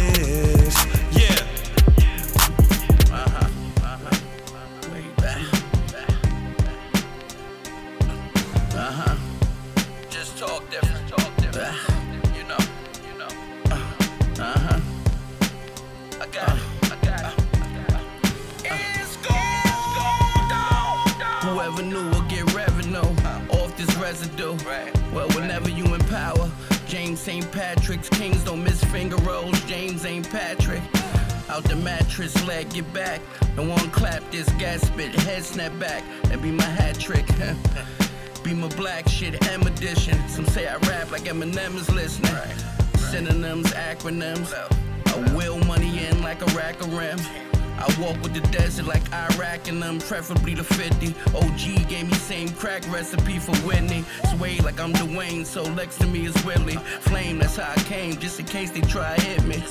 St. Patrick's Kings don't miss finger rolls. James ain't Patrick. Out the mattress, leg get back. No one clap this gas spit, head snap back. That be my hat trick. be my black shit, M edition. Some say I rap like Eminem is listening. Synonyms, acronyms. I will money in like a rack of rim. I walk with the desert like Iraq and them, preferably the 50. OG gave me same crack recipe for Whitney. Sway like I'm Dwayne, so next to me is Willie. Flame, that's how I came, just in case they try hit me.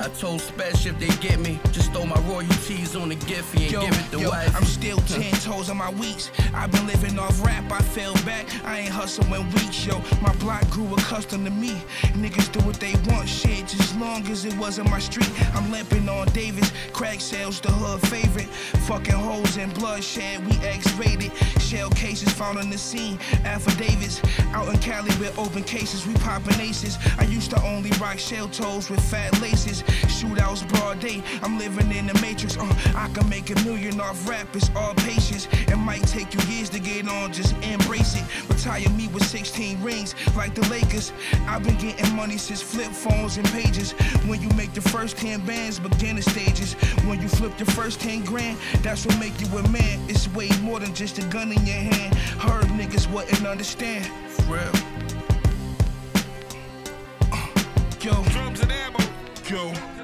I told Special if they get me, just throw my royalties on the Giphy and Yo, give it to yo, wife. I'm still ten toes on my weeks. I've been living off rap, I fell back. I ain't hustling weeks, yo. My block grew accustomed to me. Niggas do what they want, shit, just as long as it wasn't my street. I'm limping on Davis, crack sales, the hood favorite. Fucking holes and bloodshed, we X-rated. Shell cases found on the scene, affidavits. Out in Cali with open cases, we popping aces. I used to only rock shell toes with fat laces. Shootouts broad day, I'm living in the matrix. Uh, I can make a million off rap, it's all patience. It might take you years to get on, just embrace it. Retire me with 16 rings, like the Lakers. I've been getting money since flip phones and pages. When you make the first 10 bands, beginner stages. When you flip the first 10 grand, that's what make you a man. It's way more than just a gun in your hand. Heard niggas wouldn't understand. Real. Uh, yo. Drums and ammo. Yo.